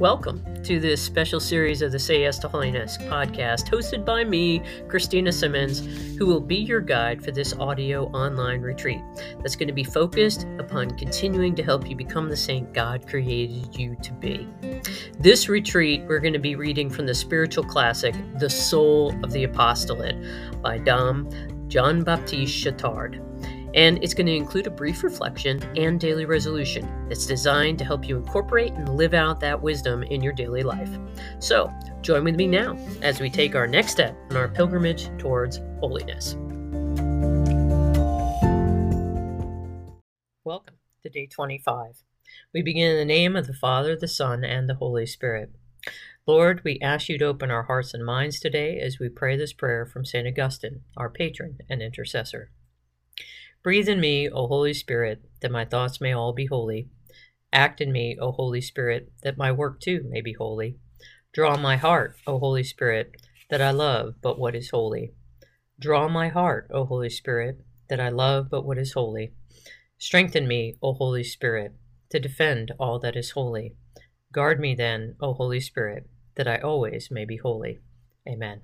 Welcome to this special series of the Say Yes to Holiness podcast, hosted by me, Christina Simmons, who will be your guide for this audio online retreat that's going to be focused upon continuing to help you become the saint God created you to be. This retreat, we're going to be reading from the spiritual classic, The Soul of the Apostolate by Dom John Baptiste Chautard and it's going to include a brief reflection and daily resolution that's designed to help you incorporate and live out that wisdom in your daily life. So, join with me now as we take our next step in our pilgrimage towards holiness. Welcome to day 25. We begin in the name of the Father, the Son, and the Holy Spirit. Lord, we ask you to open our hearts and minds today as we pray this prayer from St. Augustine, our patron and intercessor. Breathe in me, O Holy Spirit, that my thoughts may all be holy. Act in me, O Holy Spirit, that my work too may be holy. Draw my heart, O Holy Spirit, that I love but what is holy. Draw my heart, O Holy Spirit, that I love but what is holy. Strengthen me, O Holy Spirit, to defend all that is holy. Guard me then, O Holy Spirit, that I always may be holy. Amen.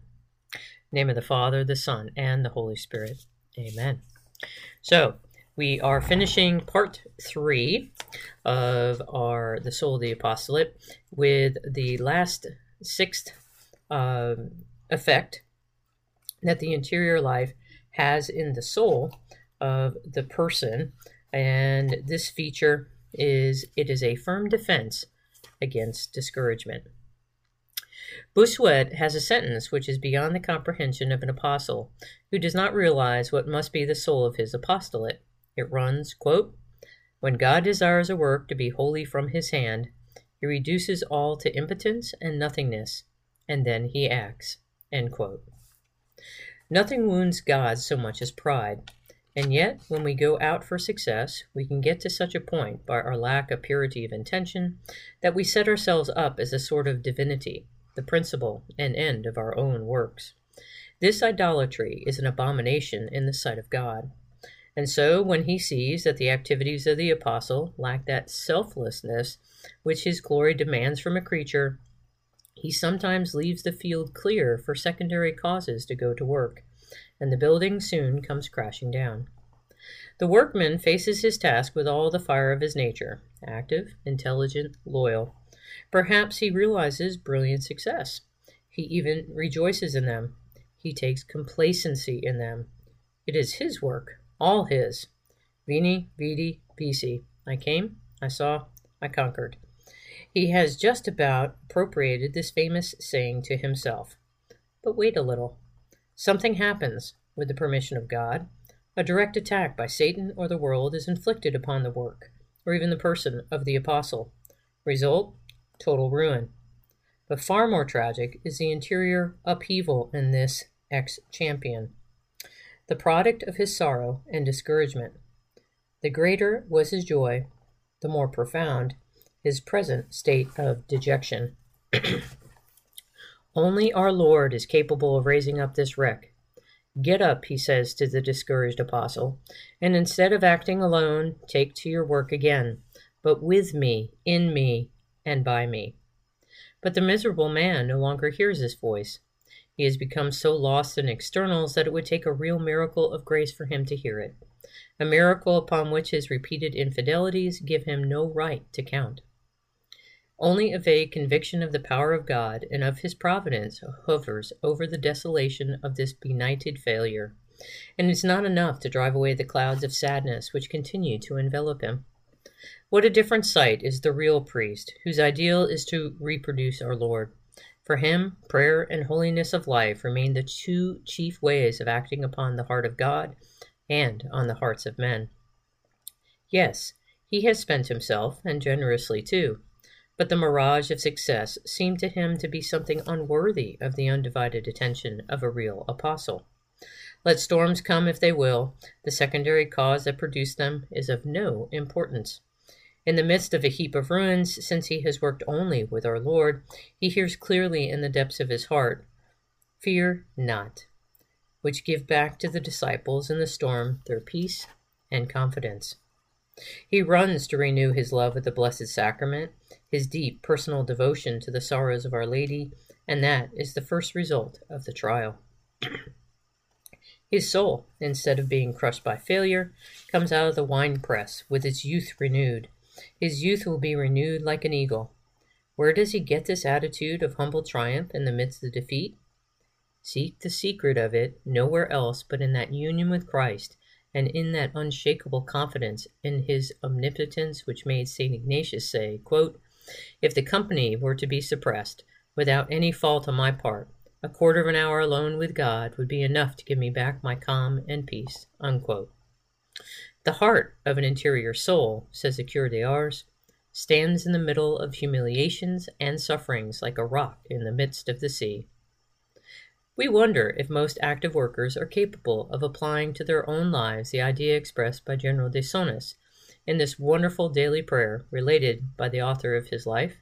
name of the Father, the Son, and the Holy Spirit. Amen. So we are finishing part three of our the soul of the apostolate with the last sixth um, effect that the interior life has in the soul of the person. And this feature is it is a firm defense against discouragement Bossuet has a sentence which is beyond the comprehension of an apostle who does not realize what must be the soul of his apostolate. It runs, quote, When God desires a work to be wholly from his hand, he reduces all to impotence and nothingness, and then he acts. Nothing wounds God so much as pride. And yet, when we go out for success, we can get to such a point by our lack of purity of intention that we set ourselves up as a sort of divinity the principle and end of our own works. This idolatry is an abomination in the sight of God. And so, when he sees that the activities of the apostle lack that selflessness which his glory demands from a creature, he sometimes leaves the field clear for secondary causes to go to work, and the building soon comes crashing down. The workman faces his task with all the fire of his nature active, intelligent, loyal. Perhaps he realizes brilliant success. He even rejoices in them. He takes complacency in them. It is his work, all his. Veni, vidi, vici. I came, I saw, I conquered. He has just about appropriated this famous saying to himself. But wait a little. Something happens with the permission of God. A direct attack by Satan or the world is inflicted upon the work, or even the person of the apostle. Result total ruin. But far more tragic is the interior upheaval in this ex champion, the product of his sorrow and discouragement. The greater was his joy, the more profound his present state of dejection. Only our Lord is capable of raising up this wreck. Get up, he says to the discouraged apostle, and instead of acting alone, take to your work again, but with me, in me, and by me. But the miserable man no longer hears this voice. He has become so lost in externals that it would take a real miracle of grace for him to hear it, a miracle upon which his repeated infidelities give him no right to count. Only a vague conviction of the power of God and of his providence hovers over the desolation of this benighted failure, and it's not enough to drive away the clouds of sadness which continue to envelop him. What a different sight is the real priest, whose ideal is to reproduce our Lord. For him, prayer and holiness of life remain the two chief ways of acting upon the heart of God and on the hearts of men. Yes, he has spent himself, and generously too, but the mirage of success seemed to him to be something unworthy of the undivided attention of a real apostle. Let storms come if they will, the secondary cause that produced them is of no importance. In the midst of a heap of ruins, since he has worked only with our Lord, he hears clearly in the depths of his heart, Fear not, which give back to the disciples in the storm their peace and confidence. He runs to renew his love of the Blessed Sacrament, his deep personal devotion to the sorrows of Our Lady, and that is the first result of the trial. His soul, instead of being crushed by failure, comes out of the wine press with its youth renewed. His youth will be renewed like an eagle. Where does he get this attitude of humble triumph in the midst of defeat? Seek the secret of it nowhere else but in that union with Christ and in that unshakable confidence in his omnipotence which made St. Ignatius say, quote, If the company were to be suppressed, without any fault on my part, a quarter of an hour alone with God would be enough to give me back my calm and peace. Unquote. The heart of an interior soul, says the Cure de Ars, stands in the middle of humiliations and sufferings like a rock in the midst of the sea. We wonder if most active workers are capable of applying to their own lives the idea expressed by General de Sonis in this wonderful daily prayer related by the author of his life.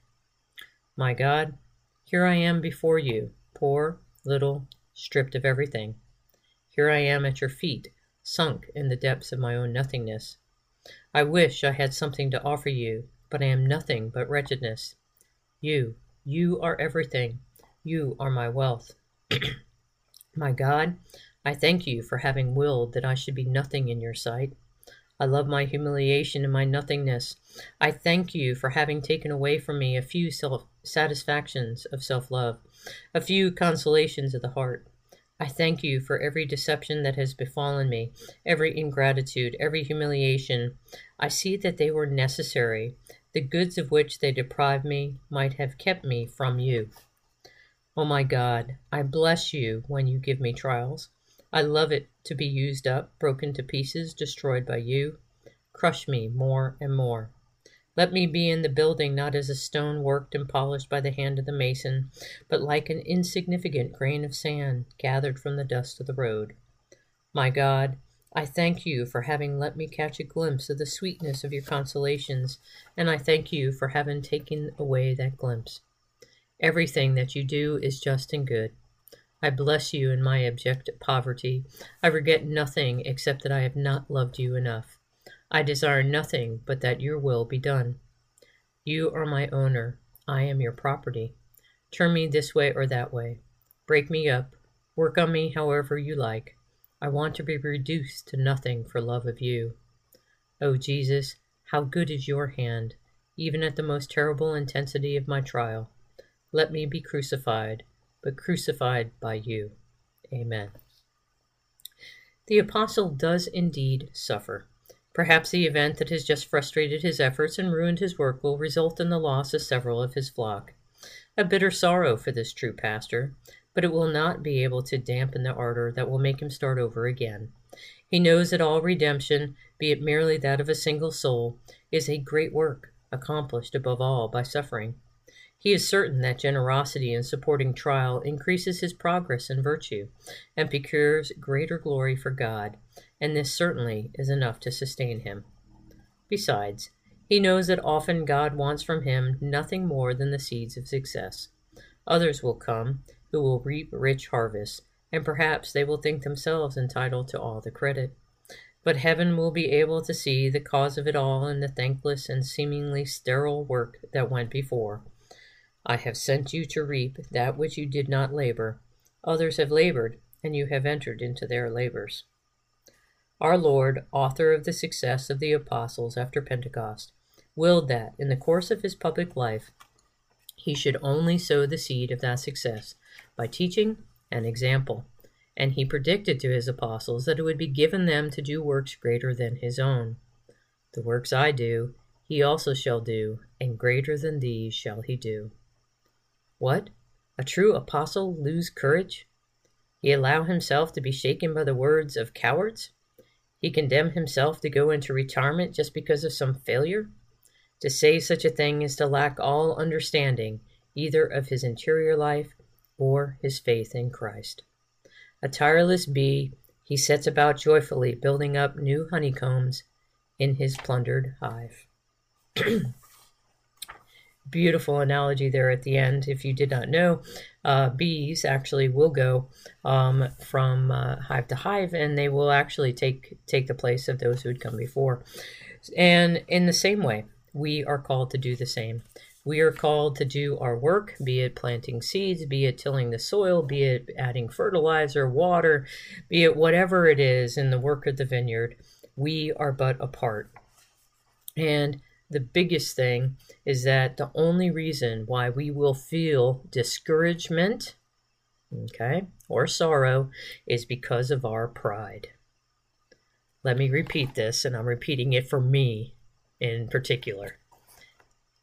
My God, here I am before you, poor, little, stripped of everything. Here I am at your feet, sunk in the depths of my own nothingness. I wish I had something to offer you, but I am nothing but wretchedness. You, you are everything. You are my wealth. my God, I thank you for having willed that I should be nothing in your sight. I love my humiliation and my nothingness. I thank you for having taken away from me a few self satisfactions of self love, a few consolations of the heart. I thank you for every deception that has befallen me, every ingratitude, every humiliation. I see that they were necessary. The goods of which they deprived me might have kept me from you. O oh my God, I bless you when you give me trials. I love it to be used up, broken to pieces, destroyed by you. Crush me more and more. Let me be in the building not as a stone worked and polished by the hand of the mason, but like an insignificant grain of sand gathered from the dust of the road. My God, I thank you for having let me catch a glimpse of the sweetness of your consolations, and I thank you for having taken away that glimpse. Everything that you do is just and good. I bless you in my abject poverty. I regret nothing except that I have not loved you enough. I desire nothing but that your will be done. You are my owner. I am your property. Turn me this way or that way. Break me up. Work on me however you like. I want to be reduced to nothing for love of you. O oh, Jesus, how good is your hand, even at the most terrible intensity of my trial. Let me be crucified, but crucified by you. Amen. The apostle does indeed suffer. Perhaps the event that has just frustrated his efforts and ruined his work will result in the loss of several of his flock. A bitter sorrow for this true pastor, but it will not be able to dampen the ardor that will make him start over again. He knows that all redemption, be it merely that of a single soul, is a great work, accomplished above all by suffering. He is certain that generosity in supporting trial increases his progress in virtue, and procures greater glory for God, and this certainly is enough to sustain him. Besides, he knows that often God wants from him nothing more than the seeds of success. Others will come who will reap rich harvests, and perhaps they will think themselves entitled to all the credit. But heaven will be able to see the cause of it all in the thankless and seemingly sterile work that went before. I have sent you to reap that which you did not labor. Others have labored, and you have entered into their labors. Our Lord, author of the success of the apostles after Pentecost, willed that, in the course of his public life, he should only sow the seed of that success by teaching and example. And he predicted to his apostles that it would be given them to do works greater than his own. The works I do, he also shall do, and greater than these shall he do. What? A true apostle lose courage? He allow himself to be shaken by the words of cowards? He condemn himself to go into retirement just because of some failure? To say such a thing is to lack all understanding either of his interior life or his faith in Christ. A tireless bee, he sets about joyfully building up new honeycombs in his plundered hive. Beautiful analogy there at the end. If you did not know, uh, bees actually will go um, from uh, hive to hive, and they will actually take take the place of those who had come before. And in the same way, we are called to do the same. We are called to do our work, be it planting seeds, be it tilling the soil, be it adding fertilizer, water, be it whatever it is in the work of the vineyard. We are but a part. And the biggest thing is that the only reason why we will feel discouragement, okay, or sorrow is because of our pride. Let me repeat this, and I'm repeating it for me in particular.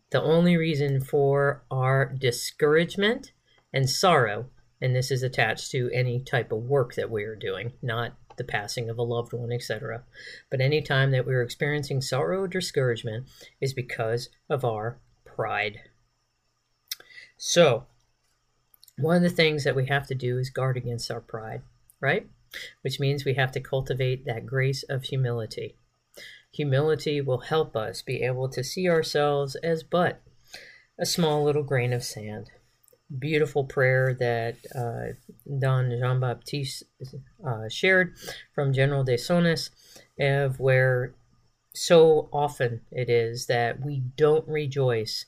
The only reason for our discouragement and sorrow, and this is attached to any type of work that we are doing, not the passing of a loved one, etc. But any time that we're experiencing sorrow or discouragement is because of our pride. So, one of the things that we have to do is guard against our pride, right? Which means we have to cultivate that grace of humility. Humility will help us be able to see ourselves as but a small little grain of sand beautiful prayer that uh, Don Jean Baptiste uh, shared from General de Sonis, of where so often it is that we don't rejoice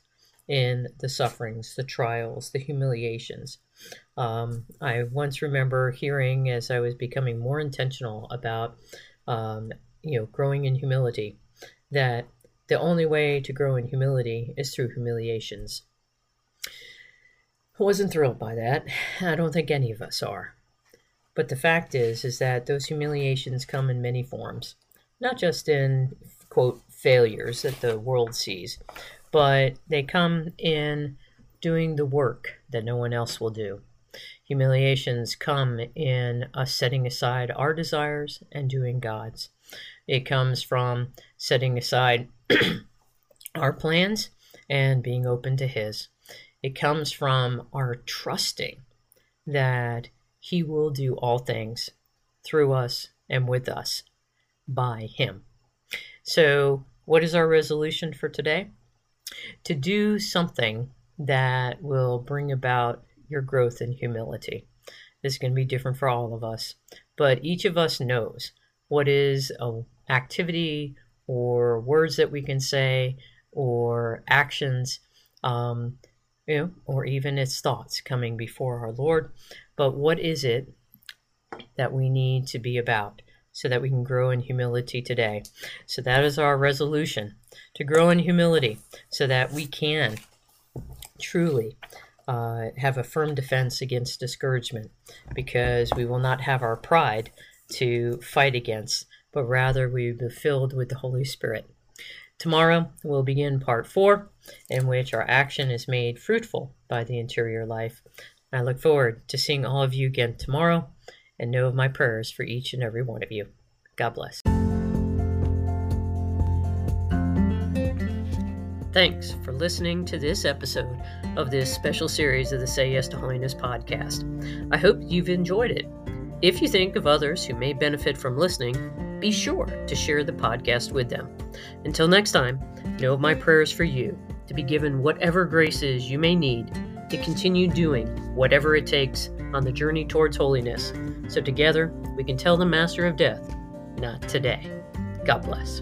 in the sufferings, the trials, the humiliations. Um, I once remember hearing as I was becoming more intentional about, um, you know, growing in humility, that the only way to grow in humility is through humiliations. Wasn't thrilled by that. I don't think any of us are. But the fact is, is that those humiliations come in many forms, not just in quote failures that the world sees, but they come in doing the work that no one else will do. Humiliations come in us setting aside our desires and doing God's. It comes from setting aside our plans and being open to His. It comes from our trusting that He will do all things through us and with us by Him. So, what is our resolution for today? To do something that will bring about your growth in humility. This is going to be different for all of us, but each of us knows what is an activity or words that we can say or actions um, you know, or even its thoughts coming before our Lord. But what is it that we need to be about so that we can grow in humility today? So that is our resolution to grow in humility so that we can truly uh, have a firm defense against discouragement because we will not have our pride to fight against, but rather we will be filled with the Holy Spirit. Tomorrow we'll begin part four, in which our action is made fruitful by the interior life. I look forward to seeing all of you again tomorrow and know of my prayers for each and every one of you. God bless. Thanks for listening to this episode of this special series of the Say Yes to Holiness podcast. I hope you've enjoyed it. If you think of others who may benefit from listening, be sure to share the podcast with them. Until next time, know my prayers for you to be given whatever graces you may need to continue doing whatever it takes on the journey towards holiness, so together we can tell the Master of Death, not today. God bless.